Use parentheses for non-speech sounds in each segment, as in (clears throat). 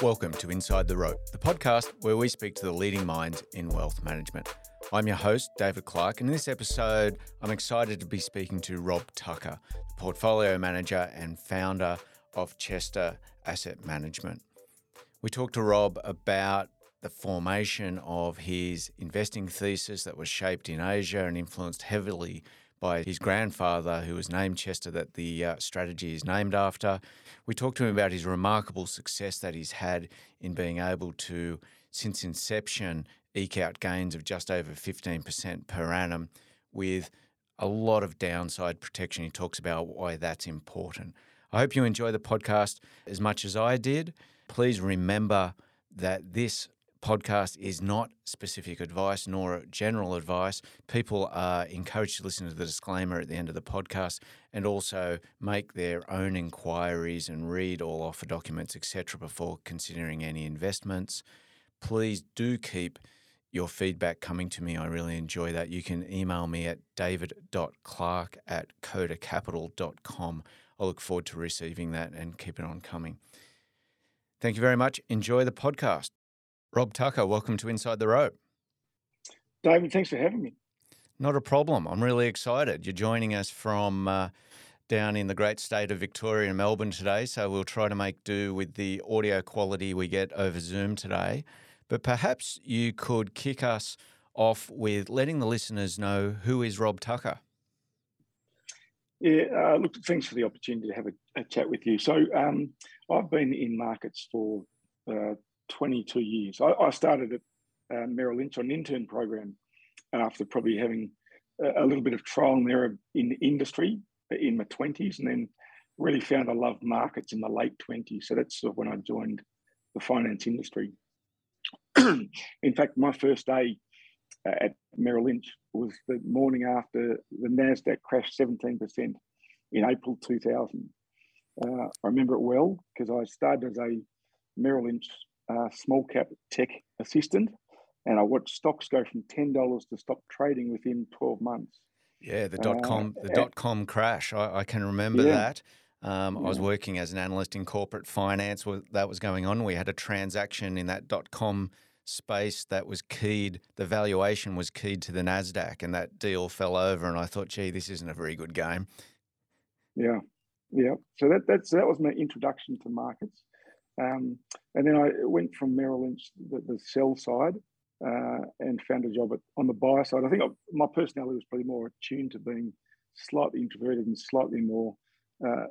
Welcome to Inside the Rope, the podcast where we speak to the leading minds in wealth management. I'm your host, David Clark, and in this episode, I'm excited to be speaking to Rob Tucker, the portfolio manager and founder of Chester Asset Management. We talked to Rob about the formation of his investing thesis that was shaped in Asia and influenced heavily by his grandfather, who was named Chester, that the uh, strategy is named after. We talked to him about his remarkable success that he's had in being able to, since inception, eke out gains of just over 15% per annum with a lot of downside protection. He talks about why that's important. I hope you enjoy the podcast as much as I did. Please remember that this podcast is not specific advice nor general advice. People are encouraged to listen to the disclaimer at the end of the podcast and also make their own inquiries and read all offer documents, etc., before considering any investments. Please do keep your feedback coming to me. I really enjoy that. You can email me at david.clark at kodacapital.com. I look forward to receiving that and keep it on coming. Thank you very much. Enjoy the podcast. Rob Tucker, welcome to Inside the Rope. David, thanks for having me. Not a problem. I'm really excited. You're joining us from uh, down in the great state of Victoria and Melbourne today, so we'll try to make do with the audio quality we get over Zoom today. But perhaps you could kick us off with letting the listeners know who is Rob Tucker. Yeah, uh, look, thanks for the opportunity to have a, a chat with you. So, um, I've been in markets for uh, 22 years. I, I started at uh, Merrill Lynch on an intern program after probably having a, a, little bit of trial and error in the industry in my 20s, and then really found I loved markets in the late 20s. So that's sort of when I joined the finance industry. (clears throat) in fact, my first day uh, at Merrill Lynch was the morning after the NASDAQ crashed 17% in April 2000. Uh, I remember it well because I started as a Merrill Lynch uh, small cap tech assistant, and I watched stocks go from ten dollars to stop trading within twelve months. Yeah, the dot com uh, the dot com crash. I, I can remember yeah. that. Um, yeah. I was working as an analyst in corporate finance. That was going on. We had a transaction in that dot com space that was keyed. The valuation was keyed to the Nasdaq, and that deal fell over. And I thought, gee, this isn't a very good game. Yeah, yeah. So that that's that was my introduction to markets. Um, and then I went from Merrill Lynch, the, the sell side, uh, and found a job at, on the buy side. I think I, my personality was probably more attuned to being slightly introverted and slightly more uh,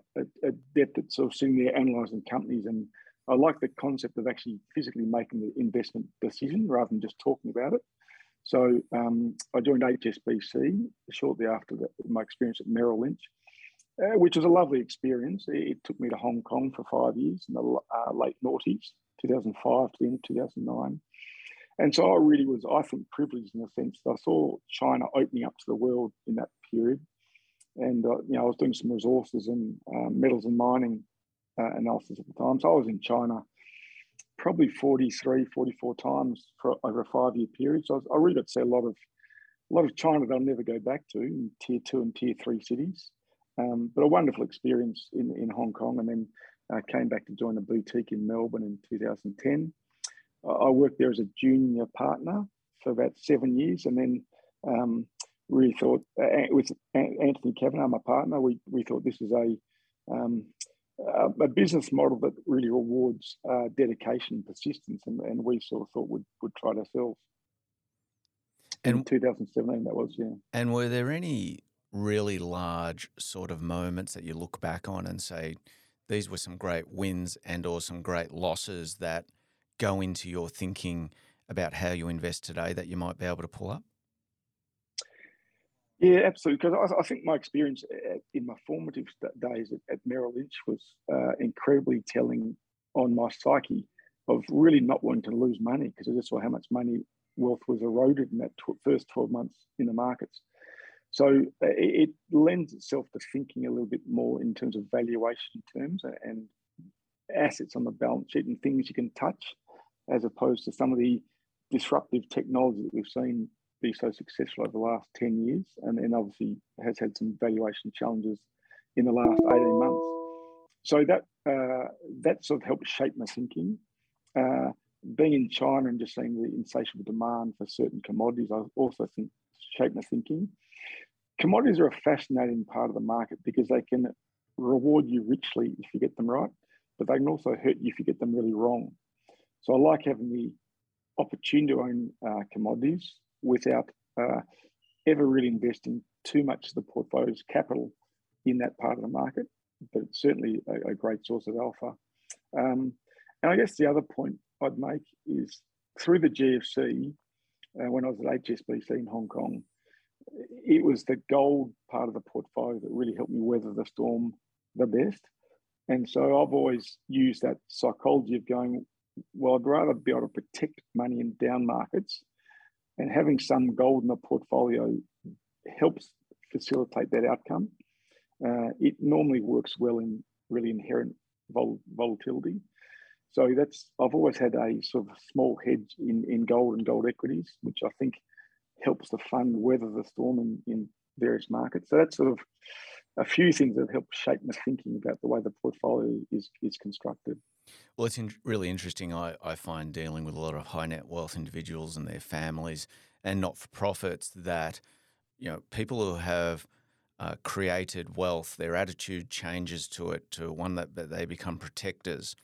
adept at sort of sitting there analysing companies. And I like the concept of actually physically making the investment decision rather than just talking about it. So um, I joined HSBC shortly after the, my experience at Merrill Lynch which was a lovely experience. It, took me to Hong Kong for five years in the uh, late noughties, 2005 to the end of 2009. And so I really was, I think, privileged in the sense that I saw China opening up to the world in that period. And, uh, you know, I was doing some resources and um, metals and mining uh, analysis at the time. So I was in China probably 43, 44 times for over a five year period. So I, was, I really got to see a lot of, a lot of China that I'll never go back to in tier two and tier three cities. Um, but a wonderful experience in, in Hong Kong and then uh, came back to join a boutique in Melbourne in 2010. I worked there as a junior partner for about seven years and then um, really thought, uh, with Anthony Kavanagh, my partner, we, we thought this is a, um, a business model that really rewards uh, dedication and persistence, and, and we sort of thought we'd, would try it ourselves. And in 2017, that was, yeah. And were there any really large sort of moments that you look back on and say, these were some great wins and or some great losses that go into your thinking about how you invest today that you might be able to pull up? Yeah, absolutely. Because I, I, think my experience in my formative days at, at Merrill Lynch was uh, incredibly telling on my psyche of really not wanting to lose money because I just saw how much money wealth was eroded in that tw- first 12 months in the markets. So uh, it, lends itself to thinking a little bit more in terms of valuation terms and assets on the balance sheet and things you can touch, as opposed to some of the disruptive technology that we've seen be so successful over the last 10 years and then obviously has had some valuation challenges in the last 18 months. So that uh, that sort of helped shape my thinking. Uh, being in China and just seeing the insatiable demand for certain commodities, I also think shaped my thinking. Commodities are a fascinating part of the market because they can reward you richly if you get them right, but they can also hurt you if you get them really wrong. So I like having the opportunity to own uh, commodities without uh, ever really investing too much of the portfolio's capital in that part of the market, but it's certainly a, a great source of alpha. Um, and I guess the other point I'd make is through the GFC, uh, when I was at HSBC in Hong Kong, it was the gold part of the portfolio that really helped me weather the storm the best. And so I've always used that psychology of going, well, I'd rather be able to protect money in down markets and having some gold in the portfolio helps facilitate that outcome. Uh, it normally works well in really inherent vol- volatility. So that's I've always had a sort of small hedge in, in gold and gold equities, which I think helps the fund weather the storm in, in various markets. So that's sort of a few things that help shape my thinking about the way the portfolio is is constructed. Well, it's in, really interesting. I, I find dealing with a lot of high net wealth individuals and their families and not for profits that, you know, people who have uh, created wealth, their attitude changes to it to one that, that they become protectors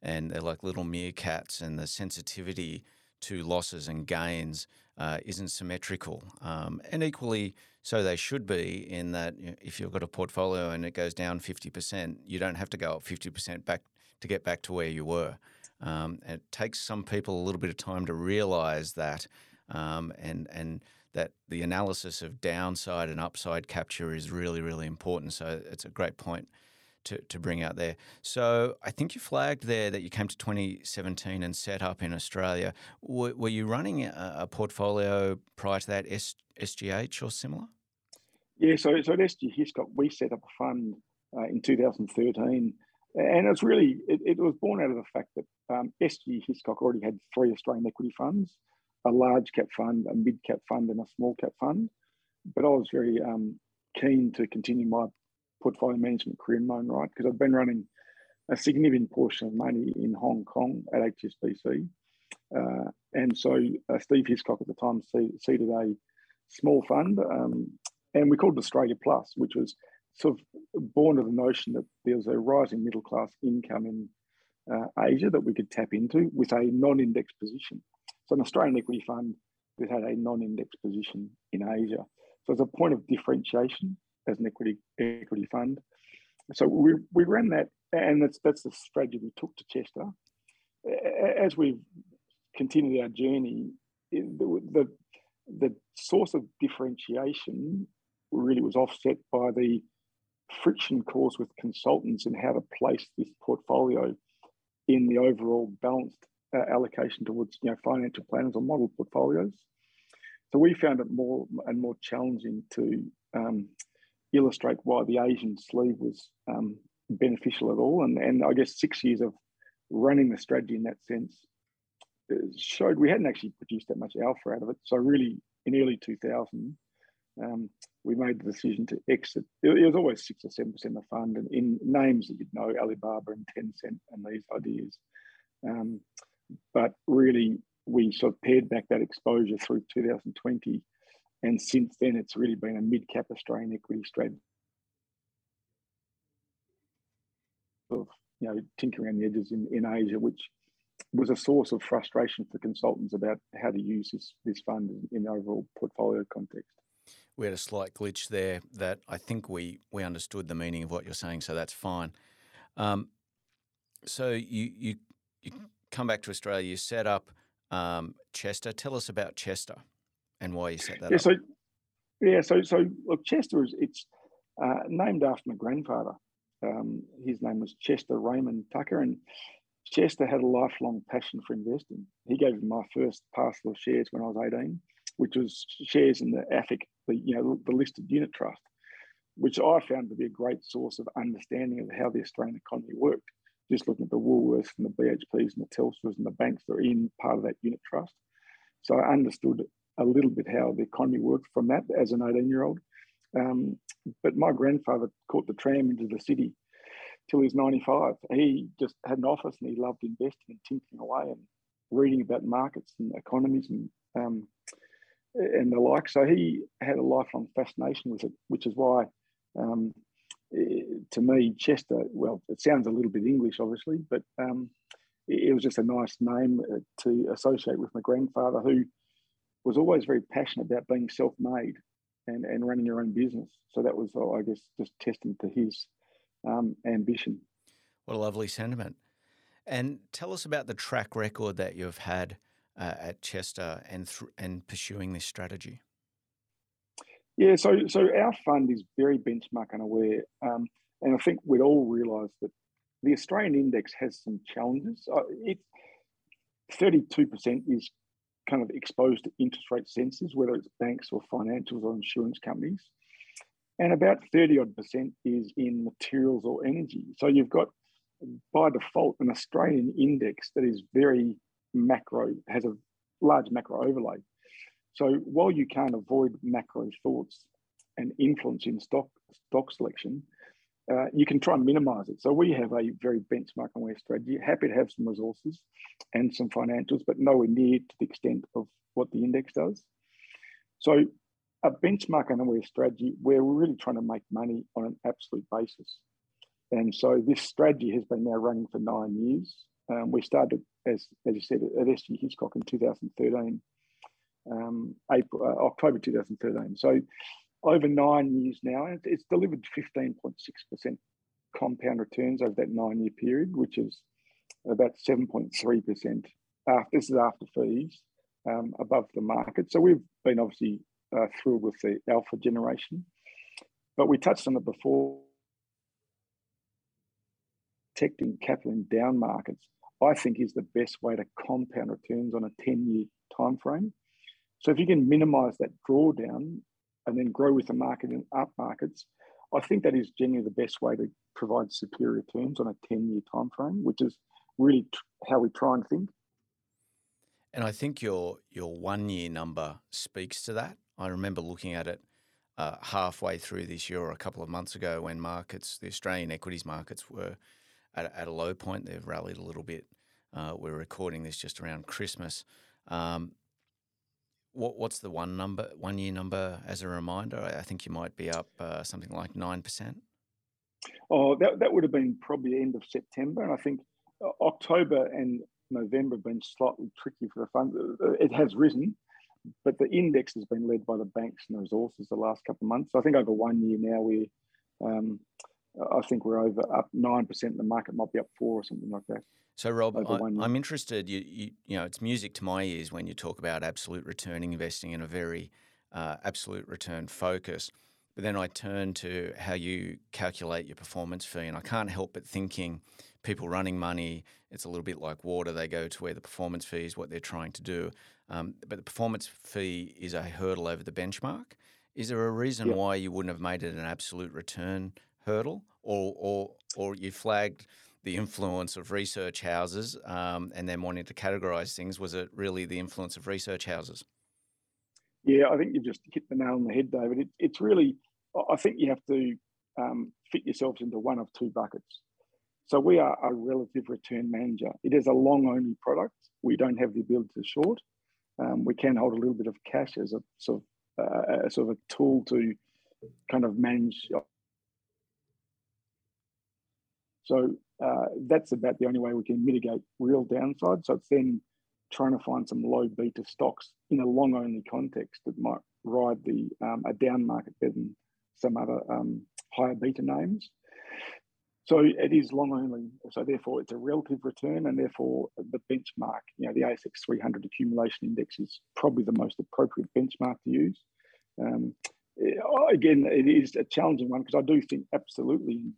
and they're like little meerkats and the sensitivity to losses and gains uh, isn't symmetrical. Um, and equally, so they should be in that if you've got a portfolio and it goes down 50%, you don't have to go up 50% back to get back to where you were. Um, it takes some people a little bit of time to realize that um, and, and that the analysis of downside and upside capture is really, really important. So it's a great point to, to bring out there. So I think you flagged there that you came to 2017 and set up in Australia. Were you running a, a, portfolio prior to that, S- SGH or similar? Yeah, so, so at SG Hiscock, we set up a fund uh, in 2013. And it's really, it, it, was born out of the fact that um, SG Hiscock already had three Australian equity funds a large cap fund, a mid cap fund, and a small cap fund. But I was very um, keen to continue my portfolio management career in my own right because I've been running a significant portion of money in Hong Kong at HSBC. Uh, and so uh, Steve Hiscock at the time seeded a small fund, um, and we called it Australia Plus, which was sort of born of the notion that there was a rising middle class income in uh, Asia that we could tap into with a non-index position. So an Australian equity fund that had a non-index position in Asia. So it's a point of differentiation, as an equity equity fund. So we, we ran that, and that's that's the strategy we took to Chester. As we've continued our journey, the, the, the source of differentiation really was offset by the friction caused with consultants in how to place this portfolio in the overall balanced uh, allocation towards you know financial planners or model portfolios. So we found it more and more challenging to um, illustrate why the Asian sleeve was um, beneficial at all. And, and I guess six years of running the strategy in that sense uh, showed we hadn't actually produced that much alpha out of it. So really, in early 2000, um, we made the decision to exit. It, it was always six or seven percent of the fund, and in names that you'd know, Alibaba and Tencent, and these ideas. Um, but really, we sort of pared back that exposure through 2020 and since then, it's really been a mid cap Australian equity strategy. Of you know, tinkering around the edges in, in Asia, which was a source of frustration for consultants about how to use this this fund in, the overall portfolio context. We had a slight glitch there that I think we we understood the meaning of what you're saying, so that's fine. Um, so you you you come back to Australia, you set up um, Chester. Tell us about Chester and why you set that yeah, up. So, yeah, so so look, Chester is it's uh, named after my grandfather. Um, his name was Chester Raymond Tucker, and Chester had a lifelong passion for investing. He gave me my first parcel of shares when I was 18, which was shares in the AFIC, the you know the listed unit trust, which I found to be a great source of understanding of how the Australian economy worked. Just looking at the Woolworths and the BHPs and the Telstra and the banks that are in part of that unit trust. So I understood a little bit how the economy worked from that as an 18 year old. Um, but my grandfather caught the tram into the city till he was 95. He just had an office and he loved investing and tinkering away and reading about markets and economies and um, and the like. So he had a lifelong fascination with it, which is why, um, to me, Chester. Well, it sounds a little bit English, obviously, but um, it, was just a nice name uh, to associate with my grandfather, who was always very passionate about being self-made and, and running your own business. So that was, I guess, just testament to his um, ambition. What a lovely sentiment. And tell us about the track record that you've had uh, at Chester and th- and pursuing this strategy. Yeah, so so our fund is very benchmark unaware, um, and I think we'd all realise that the Australian index has some challenges. Uh, it thirty-two percent is kind of exposed to interest rate sensors, whether it's banks or financials or insurance companies. And about 30 odd percent is in materials or energy. So you've got, by default, an Australian index that is very macro, has a large macro overlay. So while you can't avoid macro thoughts and influence in stock, stock selection, uh, you can try and minimize it. So we have a very benchmark aware strategy, happy to have some resources and some financials, but nowhere near to the extent of what the index does. So a benchmark and aware strategy, we're really trying to make money on an absolute basis. And so this strategy has been now running for nine years. Um, we started, as, as you said, at SG Hiscock in 2013, um, April, uh, October 2013. So over nine years now, and it's delivered 15.6% compound returns over that nine year period, which is about 7.3%. After, this is after fees um, above the market. So we've been obviously uh, thrilled with the alpha generation. But we touched on it before protecting capital in down markets, I think is the best way to compound returns on a 10 year time frame. So if you can minimize that drawdown and then grow with the market in up markets, I think that is generally the best way to provide superior terms on a 10 year time frame, which is really how we try and think. And I think your your one year number speaks to that. I remember looking at it uh, halfway through this year or a couple of months ago when markets, the Australian equities markets, were at, at a low point. They've rallied a little bit. Uh, we're recording this just around Christmas. Um, what, what's the one number, one year number as a reminder? I think you might be up uh, something like nine percent. Oh, that, that would have been probably the end of September, and I think uh, October and November have been slightly tricky for the fund. Uh, it has risen, but the index has been led by the banks and the resources the last couple of months. I think over one year now, we, um, I think we're over up nine percent. The market might be up four or something like that. So, Rob, I, am interested. You, you, you, know, it's music to my ears when you talk about absolute returning investing in a very uh, absolute return focus. But then I turn to how you calculate your performance fee, and I can't help but thinking people running money, it's a little bit like water. They go to where the performance fee is what they're trying to do. Um, but the performance fee is a hurdle over the benchmark. Is there a reason yeah. why you wouldn't have made it an absolute return hurdle, or or or you flagged the influence of research houses um, and then wanting to categorize things? Was it really the influence of research houses? Yeah, I think you've just hit the nail on the head, David. It, it's really, I think you have to um, fit yourselves into one of two buckets. So we are a relative return manager. It is a long only product. We don't have the ability to short. Um, we can hold a little bit of cash as a sort of uh, a sort of a tool to kind of manage. So uh, that's about the only way we can mitigate real downside. So it's then trying to find some low beta stocks in a long only context that might ride the um, a down market better than some other um, higher beta names. So it is long only. So therefore, it's a relative return, and therefore the benchmark, you know, the ASX 300 accumulation index is probably the most appropriate benchmark to use. Um, again, it is a challenging one because I do think absolutely in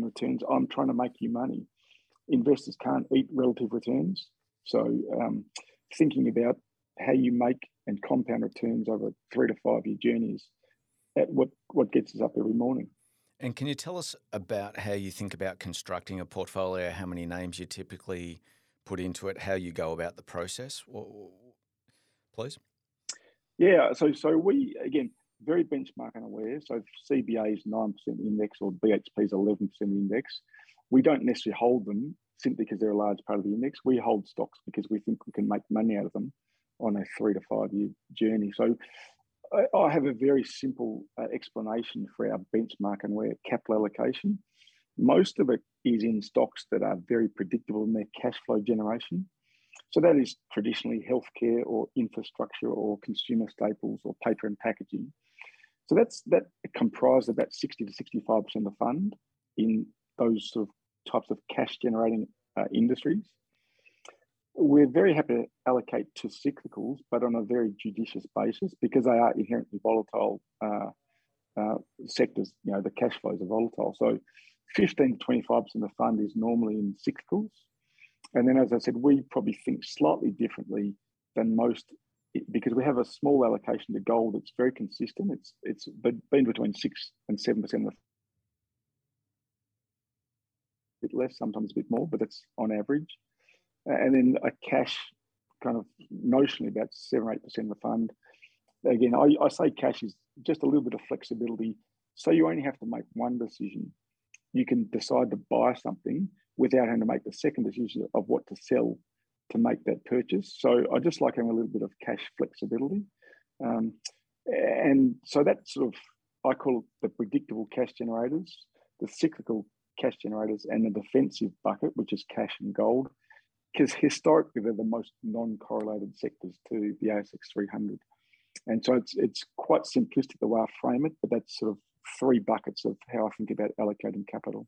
returns, I'm trying to make you money. Investors can't eat relative returns. So um, thinking about how you make and compound returns over three to five year journeys at what, what gets us up every morning. And can you tell us about how you think about constructing a portfolio, how many names you typically put into it, how you go about the process, please? Yeah, so so we again very benchmark unaware. So CBA is nine percent index or BHP is eleven percent index. we don't necessarily hold them simply because they're a large part of the index. We hold stocks because we think we can make money out of them on a three to five year journey. So I, I have a very simple uh, explanation for our benchmark and where capital allocation. Most of it is in stocks that are very predictable in their cash flow generation. So that is traditionally healthcare or infrastructure or consumer staples or paper and packaging. So that's that comprised about 60 to 65% of the fund in those sort of types of cash generating uh, industries. We're very happy to allocate to cyclicals, but on a very judicious basis because they are inherently volatile uh, uh, sectors. You know, the cash flows are volatile. So 15 to 25% of the fund is normally in cyclicals. And then, as I said, we probably think slightly differently than most because we have a small allocation to gold that's very consistent. It's it's been between six and seven percent of the bit less, sometimes a bit more, but that's on average. And then a cash kind of notionally about seven or eight percent of the fund. Again, I, I say cash is just a little bit of flexibility. So you only have to make one decision. You can decide to buy something without having to make the second decision of what to sell to make that purchase. So I just like having a little bit of cash flexibility. Um, and so that sort of, I call it the predictable cash generators, the cyclical cash generators, and the defensive bucket, which is cash and gold, because historically they're the most non-correlated sectors to the ASX 300. And so it's it's quite simplistic the way I frame it, but that's sort of three buckets of how I think about allocating capital.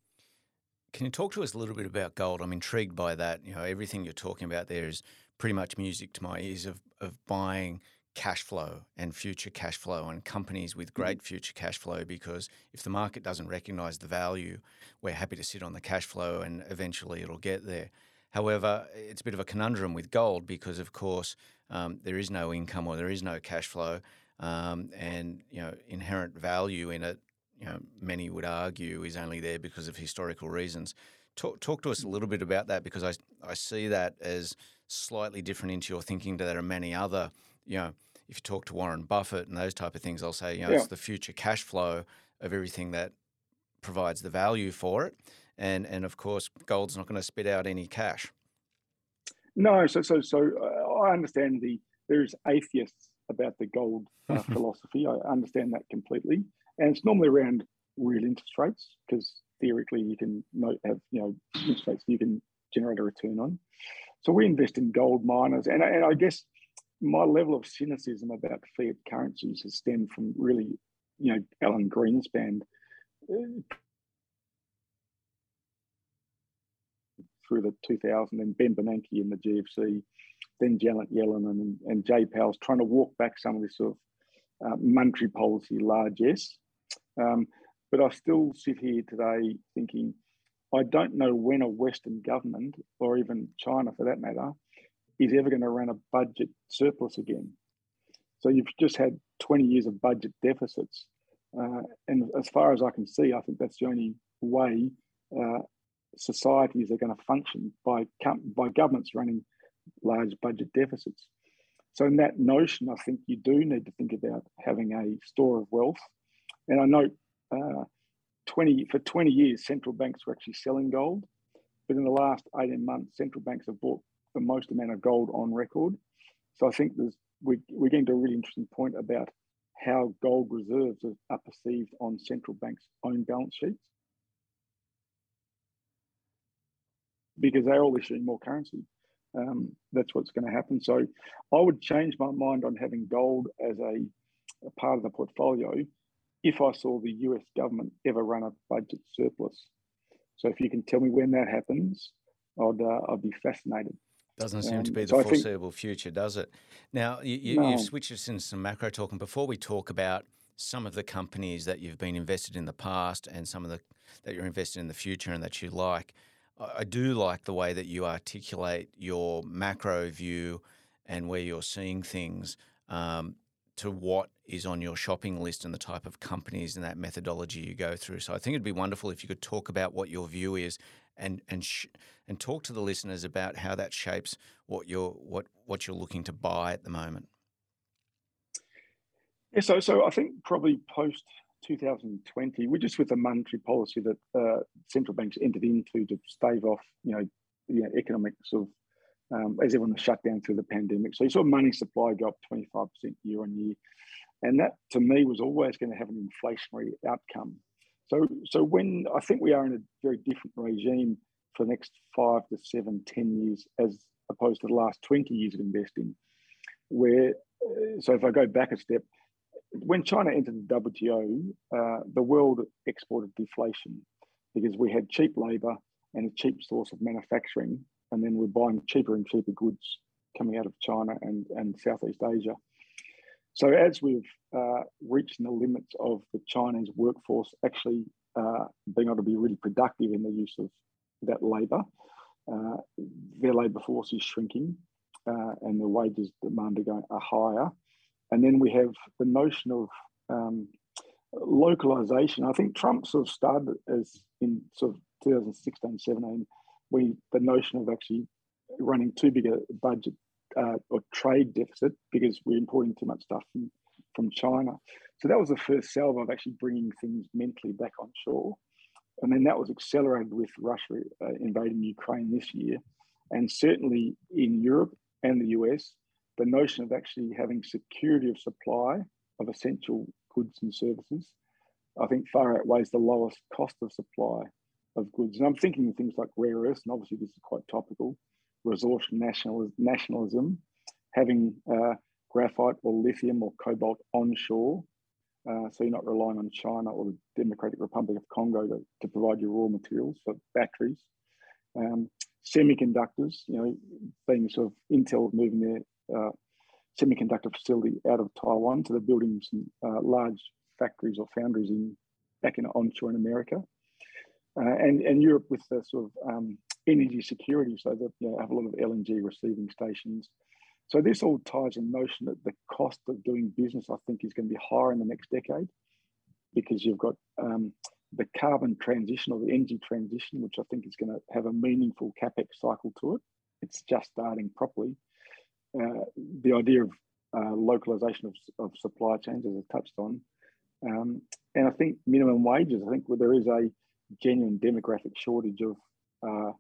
Can you talk to us a little bit about gold? I'm intrigued by that. You know, everything you're talking about there is pretty much music to my ears of, of buying cash flow and future cash flow and companies with great mm-hmm. future cash flow because if the market doesn't recognize the value, we're happy to sit on the cash flow and eventually it'll get there. However, it's a bit of a conundrum with gold because, of course, um, there is no income or there is no cash flow, um, and you know inherent value in it you know, many would argue is only there because of historical reasons. Talk, talk to us a little bit about that because I, I see that as slightly different into your thinking to that there are many other, you know, if you talk to Warren Buffett and those type of things, I'll say, you know, yeah. it's the future cash flow of everything that provides the value for it. And, and of course, gold's not going to spit out any cash. No, so so so uh, I understand the there's atheists about the gold uh, (laughs) philosophy. I understand that completely and it's normally around real interest rates because theoretically you can have you know interest rates you can generate a return on. So we invest in gold miners, and, and I guess my level of cynicism about fiat currencies has stemmed from really, you know, Alan Greenspan uh, through the 2000 and Ben Bernanke in the GFC, then Janet Yellen and, and Jay Powell's trying to walk back some of this sort of uh, monetary policy largesse um, but I still sit here today thinking, I don't know when a Western government, or even China for that matter, is ever going to run a budget surplus again. So you've just had 20 years of budget deficits. Uh, and as far as I can see, I think that's the only way uh, societies are going to function by, by governments running large budget deficits. So, in that notion, I think you do need to think about having a store of wealth and I know uh, 20 for 20 years, central banks were actually selling gold, but in the last 18 months, central banks have bought the most amount of gold on record. So I think there's we, we're getting to a really interesting point about how gold reserves are perceived on central banks' own balance sheets. Because they're all issuing more currency. Um, that's what's going to happen. So I would change my mind on having gold as a, a part of the portfolio if I saw the US government ever run a budget surplus. So if you can tell me when that happens, I'd, uh, I'd be fascinated. Doesn't seem um, to be the so foreseeable think, future, does it? Now, you, you, no. you've switched us into some macro talk. And before we talk about some of the companies that you've been invested in the past and some of the that you're invested in the future and that you like, I do like the way that you articulate your macro view and where you're seeing things um, to what is on your shopping list and the type of companies and that methodology you go through. So I think it'd be wonderful if you could talk about what your view is and and sh- and talk to the listeners about how that shapes what you're what what you're looking to buy at the moment. Yeah, so so I think probably post 2020, we're just with the monetary policy that uh, central banks entered into to stave off, you know, you know economic sort of um, as everyone was shut down through the pandemic. So you saw money supply drop 25% year on year. And that to me was always going to have an inflationary outcome. So, so when I think we are in a very different regime for the next five to seven, ten years, as opposed to the last 20 years of investing, where, so if I go back a step, when China entered the WTO, uh, the world exported deflation because we had cheap labor and a cheap source of manufacturing, and then we're buying cheaper and cheaper goods coming out of China and, and Southeast Asia. So as we've uh, reached the limits of the Chinese workforce actually uh, being able to be really productive in the use of that labour, uh, their labour force is shrinking uh, and the wages demand are, going, are higher. And then we have the notion of um, localization. I think Trump sort of started as in sort of 2016, 17, we the notion of actually running too big a budget uh, or trade deficit because we're importing too much stuff from, from China. So that was the first salve of actually bringing things mentally back on shore. And then that was accelerated with Russia uh, invading Ukraine this year. And certainly in Europe and the US, the notion of actually having security of supply of essential goods and services, I think far outweighs the lowest cost of supply of goods. And I'm thinking of things like rare earths, and obviously this is quite topical, resource national, nationalism, having uh, graphite or lithium or cobalt onshore. Uh, so you're not relying on China or the Democratic Republic of Congo to, to provide your raw materials for batteries. Um, semiconductors, you know, being sort of Intel moving their uh, semiconductor facility out of Taiwan, so they're building some uh, large factories or foundries in back in onshore in America, and and Europe with the sort of um, energy security, so that you know, have a lot of LNG receiving stations. So this all ties in notion that the cost of doing business, I think, is going to be higher in the next decade because you've got um, the carbon transition or the energy transition, which I think is going to have a meaningful capex cycle to it. It's just starting properly. Uh, the idea of uh, localization of, of, supply chains, as I touched on, um, and I think minimum wages. I think there is a genuine demographic shortage of uh,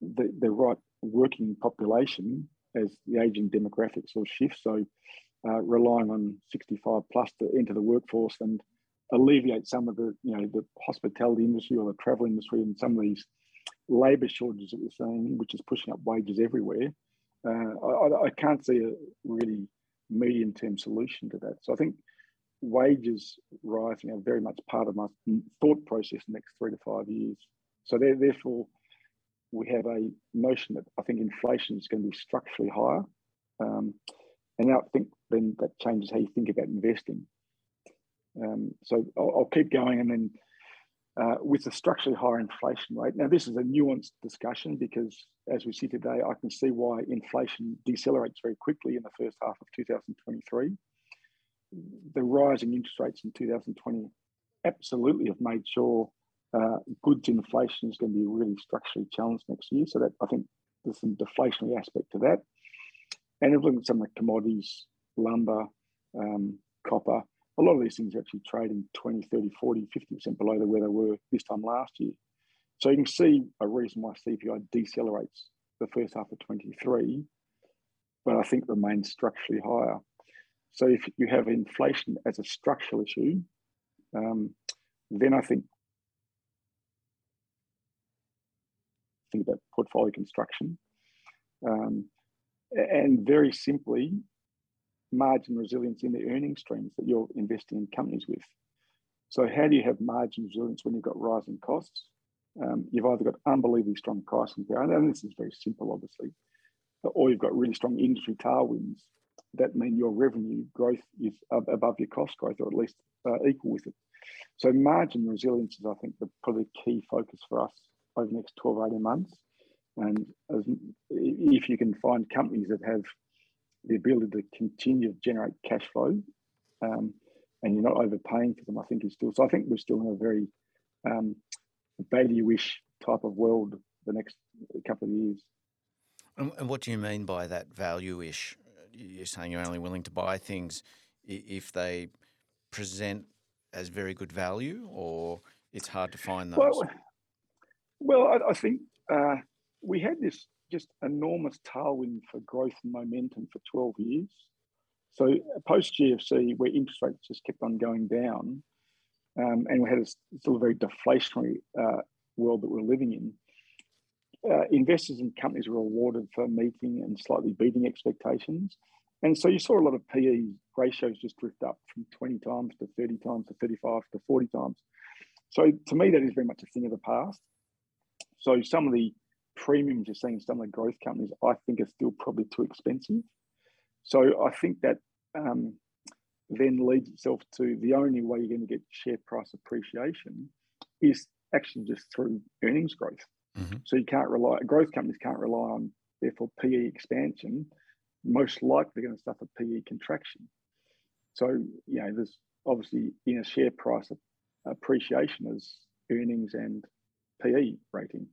the, the right working population as the aging demographics of shifts. So uh, relying on 65 plus to enter the workforce and alleviate some of the, you know, the hospitality industry or the travel industry and some of these labour shortages that we're seeing, which is pushing up wages everywhere. Uh, I, I, can't see a really medium term solution to that. So I think wages rising are very much part of my thought process the next three to five years. So therefore, we have a notion that I think inflation is going to be structurally higher. Um, and I think then that changes how you think about investing. Um, so I'll, I'll, keep going and then uh, with the structurally higher inflation rate. Now, this is a nuanced discussion because as we see today, I can see why inflation decelerates very quickly in the first half of 2023. The rising interest rates in 2020 absolutely have made sure uh, goods inflation is going to be really structurally challenged next year. So that I think there's some deflationary aspect to that. And if we look at some of the commodities, lumber, um, copper, a lot of these things are actually trading 20, 30, 40, 50% below where they were this time last year. So you can see a reason why CPI decelerates the first half of 23, but I think remains structurally higher. So if you have inflation as a structural issue, um, then I think think about portfolio construction. Um, and very simply, margin resilience in the earning streams that you're investing in companies with. So, how do you have margin resilience when you've got rising costs? Um, you've either got unbelievably strong pricing power, and this is very simple, obviously, or you've got really strong industry tailwinds that mean your revenue growth is above your cost growth, or at least uh, equal with it. So, margin resilience is, I think, the probably key focus for us over the next 12, 18 months. And as, if you can find companies that have the ability to continue to generate cash flow um, and you're not overpaying for them, I think is still, so I think we're still in a very um, value-ish type of world the next couple of years. And what do you mean by that value-ish? You're saying you're only willing to buy things if they present as very good value, or it's hard to find those? Well, well I, I think uh, we had this just enormous tailwind for growth and momentum for 12 years. So post GFC, where interest rates just kept on going down, um, and we had a still a very deflationary uh, world that we're living in. Uh, investors and companies were rewarded for meeting and slightly beating expectations. And so you saw a lot of PE ratios just drift up from 20 times to 30 times to 35 to 40 times. So to me, that is very much a thing of the past. So some of the premiums you're seeing, some of the growth companies, I think are still probably too expensive. So I think that um, then leads itself to the only way you're going to get share price appreciation is actually just through earnings growth. Mm-hmm. So you can't rely, growth companies can't rely on, therefore, PE expansion, most likely going to suffer PE contraction. So, you know, there's obviously in a share price appreciation as earnings and PE rating.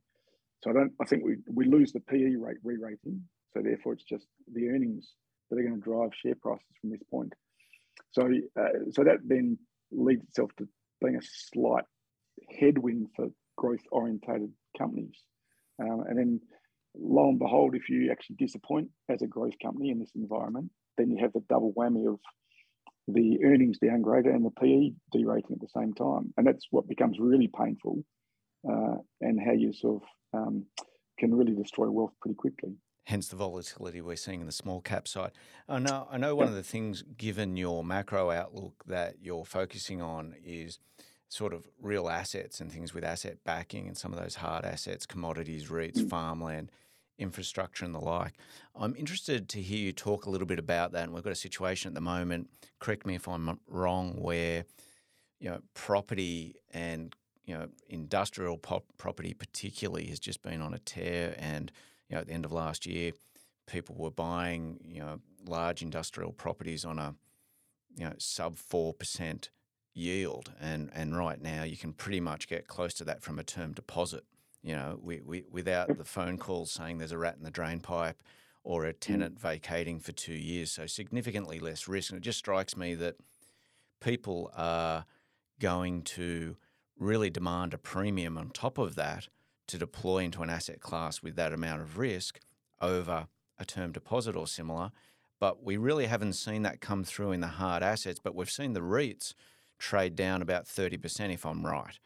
So I don't, I think we, we lose the PE rate re-rating. So therefore it's just the earnings that are going to drive share prices from this point. So, uh, so that then leads itself to being a slight headwind for growth orientated companies. Um, and then lo and behold, if you actually disappoint as a growth company in this environment, then you have the double whammy of the earnings downgrade and the PE derating at the same time. And that's what becomes really painful uh, and how you sort of um, can really destroy wealth pretty quickly. Hence the volatility we're seeing in the small cap side. I know, I know one of the things, given your macro outlook, that you're focusing on is sort of real assets and things with asset backing and some of those hard assets, commodities, REITs, mm. farmland, infrastructure, and the like. I'm interested to hear you talk a little bit about that. And we've got a situation at the moment, correct me if I'm wrong, where you know property and you know industrial pop- property particularly has just been on a tear and you know at the end of last year people were buying you know large industrial properties on a you know sub 4% yield. And, and right now, you can pretty much get close to that from a term deposit, you know, we, we, without the phone calls saying there's a rat in the drain pipe or a mm. tenant vacating for two years. So significantly less risk. And it just strikes me that people are going to really demand a premium on top of that to deploy into an asset class with that amount of risk over a term deposit or similar. But we really haven't seen that come through in the hard assets, but we've seen the REITs trade down about 30% if I'm right.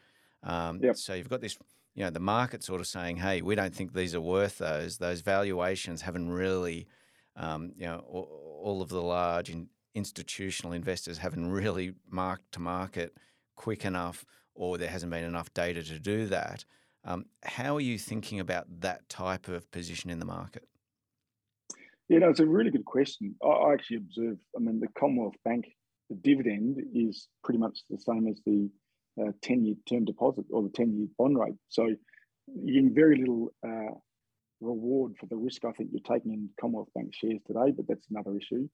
Um, yep. So you've got this, you know, the market sort of saying, hey, we don't think these are worth those. Those valuations haven't really, um, you know, all, of the large in, institutional investors haven't really marked to market quick enough or there hasn't been enough data to do that. Um, how are you thinking about that type of position in the market? You know, it's a really good question. I actually observe, I mean, the Commonwealth Bank the dividend is pretty much the same as the uh, 10 year term deposit or the 10 year bond rate. So you get very little uh, reward for the risk I think you're taking in Commonwealth Bank shares today, but that's another issue.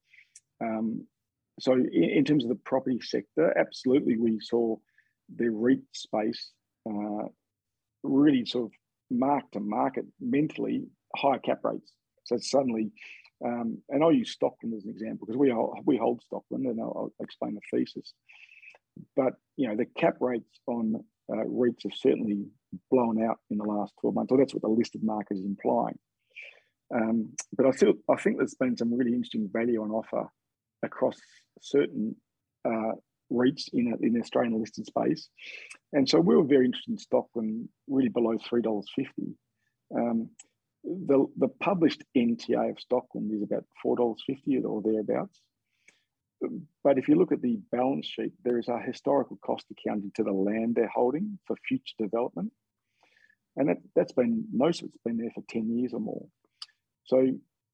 Um, so in, in, terms of the property sector, absolutely we saw the REIT space uh, really sort of mark to market mentally higher cap rates. So suddenly um, and I'll use Stockland as an example because we hold, we hold Stockland, and I'll, I'll, explain the thesis. But you know, the cap rates on uh, REITs have certainly blown out in the last 12 months, or that's what the listed market is implying. Um, but I feel I think there's been some really interesting value on offer across certain uh, REITs in, a, in the Australian listed space, and so we were very interested in Stockland, really below three dollars fifty. Um, the, the published NTA of Stockland is about $4.50 or thereabouts. But if you look at the balance sheet, there is a historical cost accounting to the land they're holding for future development. And that, that's been, most of it's been there for 10 years or more. So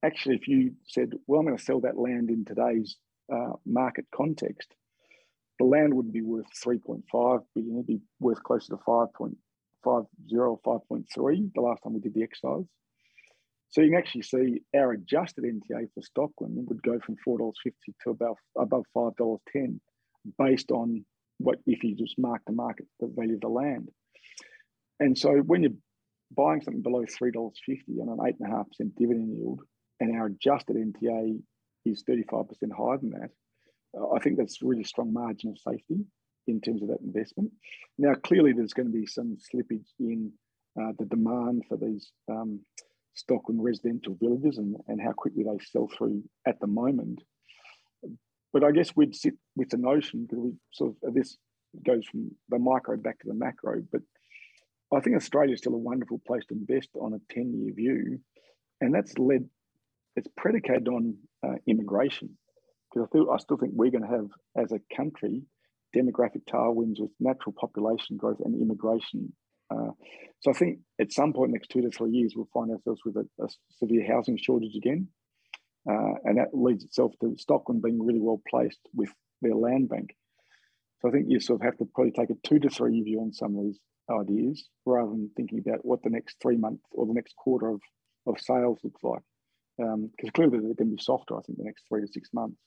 actually, if you said, well, I'm going to sell that land in today's uh, market context, the land wouldn't be worth 3.5 billion, it'd be worth closer to 5.50 or 5.3 the last time we did the exercise. So you can actually see our adjusted NTA for Stockland would go from four dollars fifty to about above five dollars ten, based on what if you just mark to market the value of the land. And so when you're buying something below three dollars fifty on an eight and a half percent dividend yield, and our adjusted NTA is thirty five percent higher than that, I think that's really strong margin of safety. in terms of that investment. Now, clearly, there's going to be some slippage in uh, the demand for these um, Stockland residential villages and, and how quickly they sell through at the moment. But I guess we'd sit with the notion because we sort of this goes from the micro back to the macro. But I think Australia is still a wonderful place to invest on a 10 year view. And that's led, it's predicated on uh, immigration. Because I, feel, I still think we're going to have, as a country, demographic tailwinds with natural population growth and immigration. Uh, so I think at some point next two to three years, we'll find ourselves with a, a severe housing shortage again. Uh, and that leads itself to Stockland being really well placed with their land bank. So I think you sort of have to probably take a two to three year view on some of these ideas rather than thinking about what the next three months or the next quarter of, of sales looks like. Because um, clearly they're going to be softer, I think, the next three to six months.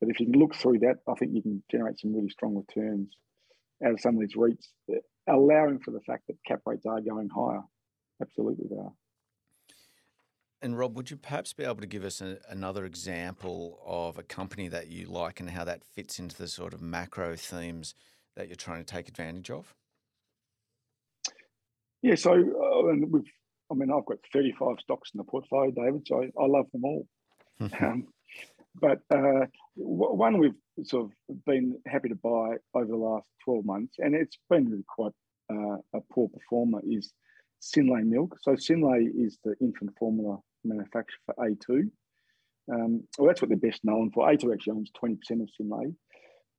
But if you can look through that, I think you can generate some really strong returns out of some of these REITs, allowing for the fact that cap rates are going higher. Absolutely, they are. And Rob, would you perhaps be able to give us a, another example of a company that you like and how that fits into the sort of macro themes that you're trying to take advantage of? Yeah, so uh, we've, I mean, I've got 35 stocks in the portfolio, David, so I, I love them all. (laughs) um, but uh, one we've sort of been happy to buy over the last 12 months, and it's been really quite uh, a poor performer, is Synlait Milk. So Synlait is the infant formula manufacturer for A2. Um, well, that's what they're best known for. A2 actually owns 20% of Synlait.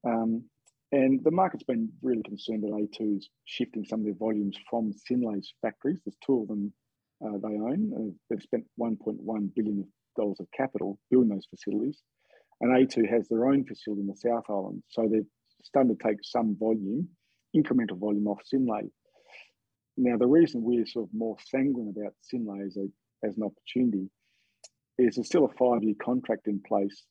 Um, and the market's been really concerned that A2 is shifting some of their volumes from Synlait's factories. There's two of them uh, they own. Uh, they've spent 1.1 billion dollars of capital building those facilities, and A2 has their own facility in the South Island. So they're starting to take some volume, incremental volume off Synlait. Now, the reason we're sort of more sanguine about Synlait as, a, as an opportunity is there's still a five-year contract in place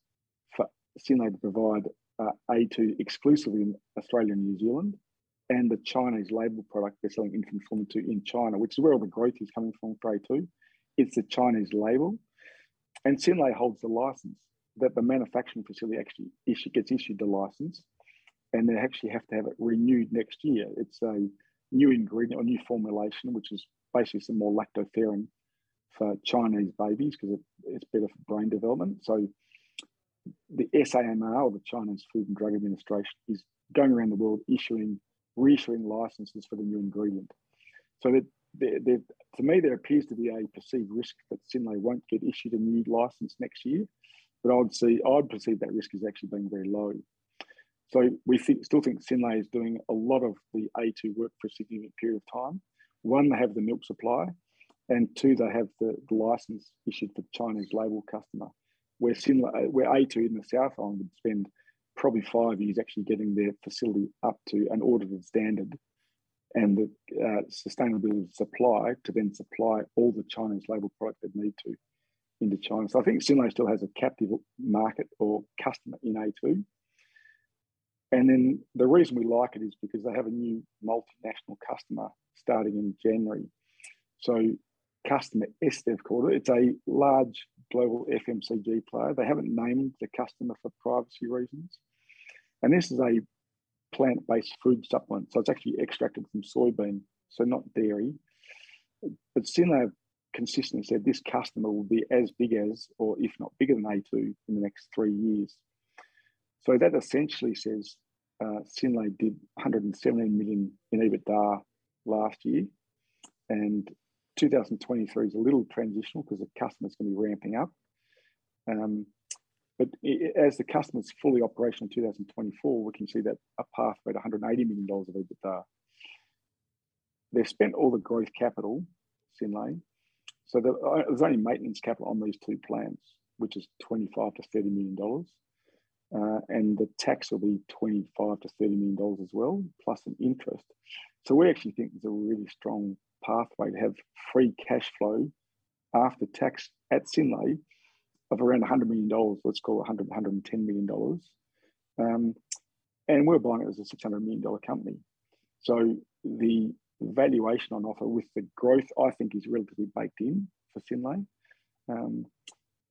for Synlait to provide uh, A2 exclusively in Australia and New Zealand, and the Chinese label product they're selling infant formula to in China, which is where all the growth is coming from for A2. It's the Chinese label. And Synlait holds the license that the manufacturing facility actually issue, gets issued the license, and they actually have to have it renewed next year. It's a new ingredient or new formulation, which is basically some more lactoferrin for Chinese babies because it, it's better for brain development. So the SAMR, or the Chinese Food and Drug Administration, is going around the world issuing, reissuing licenses for the new ingredient. So that to me, there appears to be a perceived risk that Synlait won't get issued a new license next year, but I'd see I'd perceive that risk as actually being very low. So we think, still think Synlait is doing a lot of the A2 work for a significant period of time. One, they have the milk supply, and two, they have the, the license issued for Chinese label customer. Where Synlait, uh, where A2 in the South Island would spend probably five years actually getting their facility up to an audited standard and the uh, sustainability supply to then supply all the Chinese label product they need to into China. So I think Synlait still has a captive market or customer in A2. And then the reason we like it is because they have a new multinational customer starting in January. So customer S, they've called it. It's a large global FMCG player. They haven't named the customer for privacy reasons. And this is a plant-based food supplement. So it's actually extracted from soybean, so not dairy. But Synlait consistently said this customer will be as big as, or if not bigger than A2 in the next three years. So that essentially says uh, did 117 million in EBITDA last year, and 2023 is a little transitional because the customer's going to be ramping up. Um, but as the customer's fully operational in 2024, we can see that a pathway to $180 million of EBITDA. They've spent all the growth capital, Synlait. So uh, there's only maintenance capital on these two plants, which is 25 to $30 million. Uh, and the tax will be 25 to 30 million dollars as well, plus an interest. So we actually think there's a really strong pathway to have free cash flow after tax at Synlait of around 100 million dollars. Let's call it 100, 110 million dollars. Um, and we're buying it as a 600 million dollar company. So the valuation on offer with the growth, I think, is relatively baked in for Synlait. Um,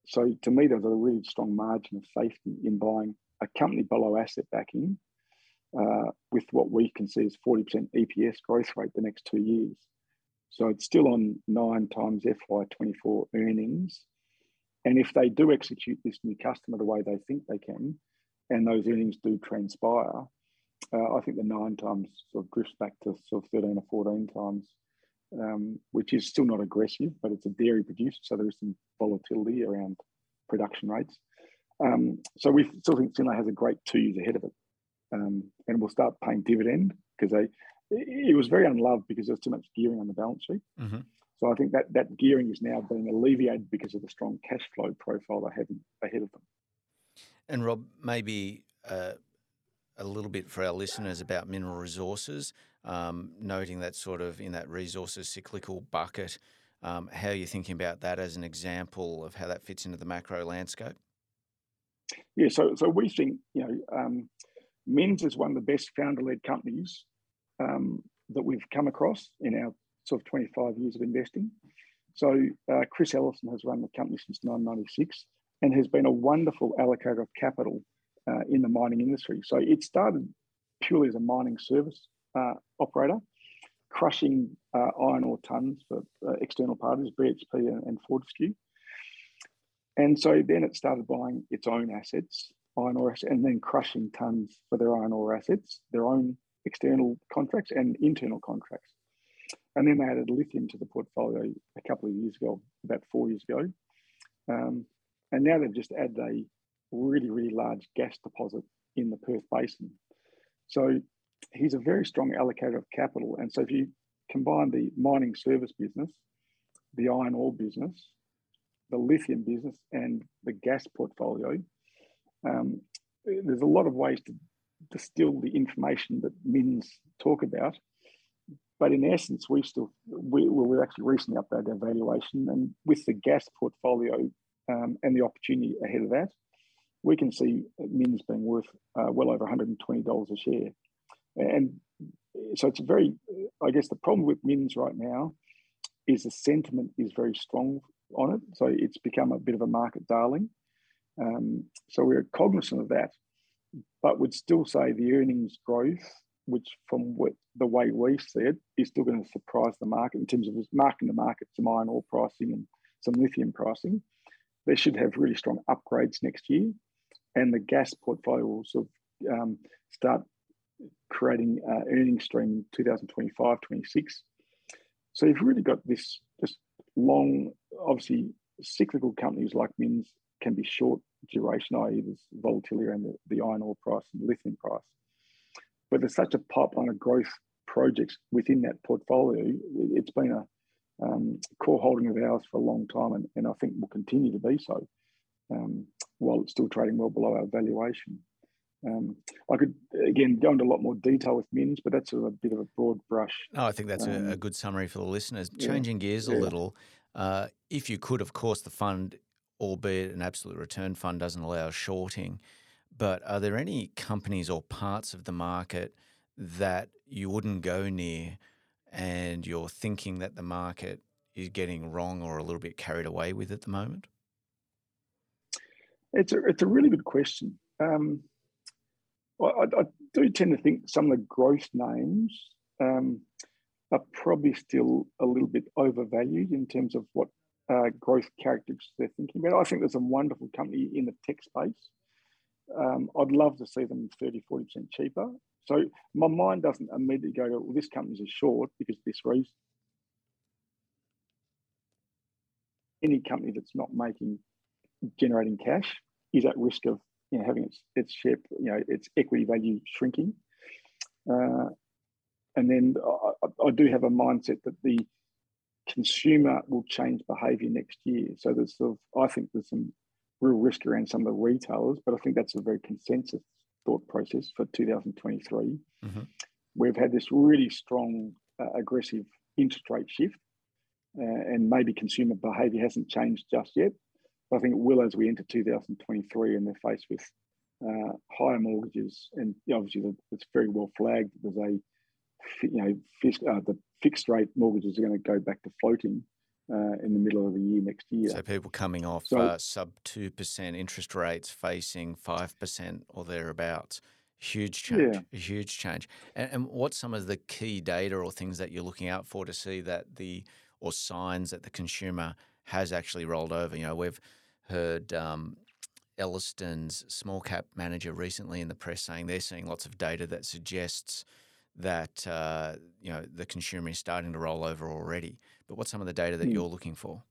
so to me, there's a really strong margin of safety in buying a company below asset backing uh, with what we can see as 40% EPS growth rate the next two years. So it's still on nine times FY24 earnings. And if they do execute this new customer the way they think they can, and those earnings do transpire, uh, I think the nine times sort of drifts back to sort of 13 or 14 times, um, which is still not aggressive, but it's a dairy producer, so there is some volatility around production rates. Um, so we still think Synlait has a great two years ahead of it, um, and we'll start paying dividend because they it was very unloved because there's too much gearing on the balance sheet. Mm-hmm. So I think that that gearing is now being alleviated because of the strong cash flow profile they have ahead of them. And Rob, maybe uh, a little bit for our listeners about mineral resources, um, noting that sort of in that resources cyclical bucket, um, how you're thinking about that as an example of how that fits into the macro landscape. Yeah, so so we think you know um, Mins is one of the best founder-led companies um, that we've come across in our sort of 25 years of investing. So uh, Chris Ellison has run the company since 1996 and has been a wonderful allocator of capital uh, in the mining industry. So it started purely as a mining service uh, operator, crushing uh, iron ore tons for uh, external parties, BHP and, and Fortescue. And so then it started buying its own assets, iron ore, and then crushing tons for their iron ore assets, their own external contracts and internal contracts. And then they added lithium to the portfolio a couple of years ago, about four years ago. Um, and now they've just added a really, really large gas deposit in the Perth Basin. So he's a very strong allocator of capital. And so if you combine the mining service business, the iron ore business, the lithium business, and the gas portfolio, um, there's a lot of ways to distill the information that Mins talk about. But in essence, we still we we've actually recently updated our valuation, and with the gas portfolio um, and the opportunity ahead of that, we can see Mins being worth uh, well over $120 a share. And so it's a very, I guess the problem with Mins right now is the sentiment is very strong on it. So it's become a bit of a market darling. Um, so we're cognizant of that but would still say the earnings growth, which from what the way we see it, is still going to surprise the market in terms of marking the market some iron ore pricing and some lithium pricing. They should have really strong upgrades next year, and the gas portfolio will sort of um, start creating uh, earnings stream 2025 26. So you've really got this just long, obviously cyclical companies like Mins can be short duration, i.e., there's volatility around the, the iron ore price and the lithium price. But there's such a pipeline of growth projects within that portfolio. It's been a um, core holding of ours for a long time, and, and I think will continue to be so um, while it's still trading well below our valuation. Um, I could again go into a lot more detail with Mins, but that's a, a bit of a broad brush. No, I think that's a, a, um, good summary for the listeners. Changing yeah, gears a yeah. little, uh, if you could, of course, the fund albeit an absolute return fund doesn't allow shorting. But are there any companies or parts of the market that you wouldn't go near and you're thinking that the market is getting wrong or a little bit carried away with at the moment? It's a, it's a really good question. Um, I, I, do tend to think some of the growth names um, are probably still a little bit overvalued in terms of what uh, growth characteristics they're thinking about. I think there's a wonderful company in the tech space. Um, I'd love to see them 30, 40% cheaper. So my mind doesn't immediately go to, well, this company's a short because this reason. Any company that's not making, generating cash is at risk of you know, having its, its share, you know, its equity value shrinking. Uh, and then I, I do have a mindset that the consumer will change behavior next year. So there's sort of, I think there's some real risk around some of the retailers, but I think that's a very consensus thought process for 2023. Mm-hmm. We've had this really strong, uh, aggressive interest rate shift, uh, and maybe consumer behavior hasn't changed just yet. But I think it will as we enter 2023 and they're faced with uh, higher mortgages. And obviously, it's very well flagged. There's a you know, uh, the fixed rate mortgages are going to go back to floating uh, in the middle of the year next year. So people coming off so, uh, sub two percent interest rates, facing five percent or thereabouts Huge change, yeah. a huge change. And, and what's some of the key data or things that you're looking out for to see that the or signs that the consumer has actually rolled over? You know, we've heard um, Ellerston's small cap manager recently in the press saying they're seeing lots of data that suggests that uh, you know the consumer is starting to roll over already. But what's some of the data that mm. you're looking for?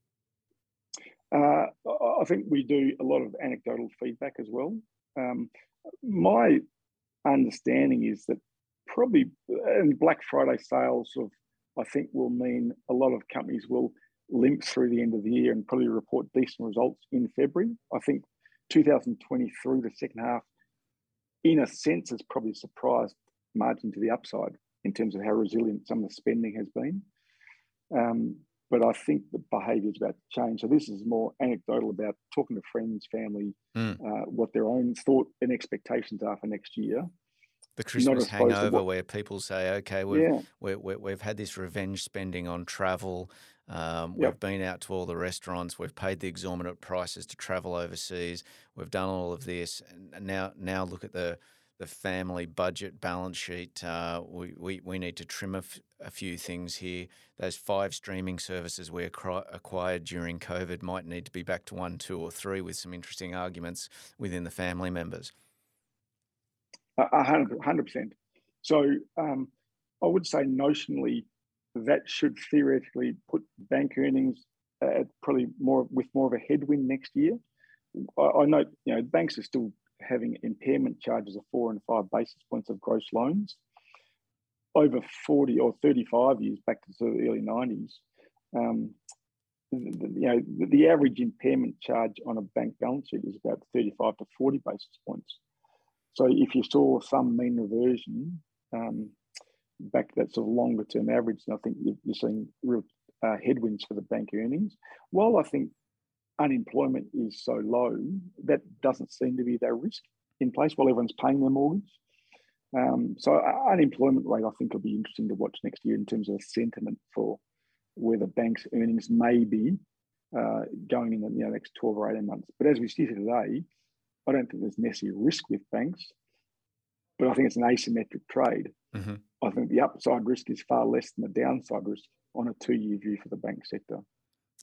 Uh, I think we do a lot of anecdotal feedback as well. Um, my understanding is that probably and Black Friday sales of I think will mean a lot of companies will limp through the end of the year and probably report decent results in February. I think 2023, the second half, in a sense, has probably surprised margin to the upside in terms of how resilient some of the spending has been. Um, but I think the behaviour is about to change. So this is more anecdotal about talking to friends, family, mm. uh, what their own thought and expectations are for next year. The Christmas hangover, what, where people say, "Okay, we've yeah. we have had this revenge spending on travel. Um, we've been out to all the restaurants. We've paid the exorbitant prices to travel overseas. We've done all of this, and now now look at the the family budget balance sheet. Uh, we, we, we need to trim a, f- a few things here. Those five streaming services we acquired during COVID might need to be back to one, two, or three with some interesting arguments within the family members. Hundred percent. So um, I would say notionally that should theoretically put bank earnings at probably more with more of a headwind next year. I, I you know banks are still having impairment charges of four and five basis points of gross loans over 40 or 35 years back to the early 90s. Um, the, you know, the, average impairment charge on a bank balance sheet is about 35 to 40 basis points. So if you saw some mean reversion um, back to that sort of longer term average, and I think you're seeing real uh, headwinds for the bank earnings. While I think unemployment is so low, that doesn't seem to be their risk in place while everyone's paying their mortgage. Um, so uh, unemployment rate, I think, will be interesting to watch next year in terms of sentiment for where the bank's earnings may be uh, going in the you know, next 12 or 18 months. But as we see today, I don't think there's necessarily risk with banks, but I think it's an asymmetric trade. Mm-hmm. I think the upside risk is far less than the downside risk on a two-year view for the bank sector.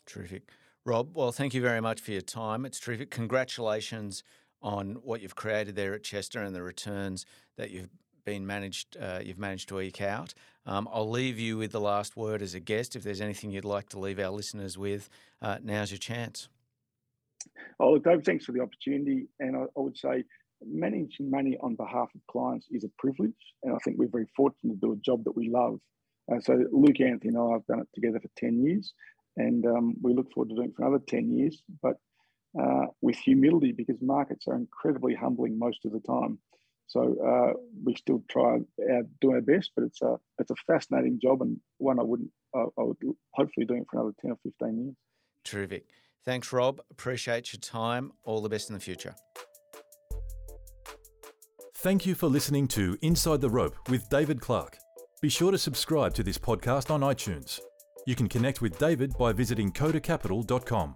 Terrific. Rob, well, thank you very much for your time. It's terrific. Congratulations on what you've created there at Chester and the returns that you've been managed. Uh, you've managed to eke out. Um, I'll leave you with the last word as a guest. If there's anything you'd like to leave our listeners with, uh, now's your chance. Oh, Dave, thanks for the opportunity. And I, I, would say managing money on behalf of clients is a privilege. And I think we're very fortunate to do a job that we love. Uh, so Luke Anthony and I have done it together for 10 years and um, we look forward to doing it for another 10 years, but uh, with humility because markets are incredibly humbling most of the time. So uh, we still try our, do our best, but it's a it's a fascinating job and one I wouldn't I, I would hopefully doing it for another 10 or 15 years. Terrific. Thanks, Rob. Appreciate your time. All the best in the future. Thank you for listening to Inside the Rope with David Clark. Be sure to subscribe to this podcast on iTunes. You can connect with David by visiting kodacapital.com.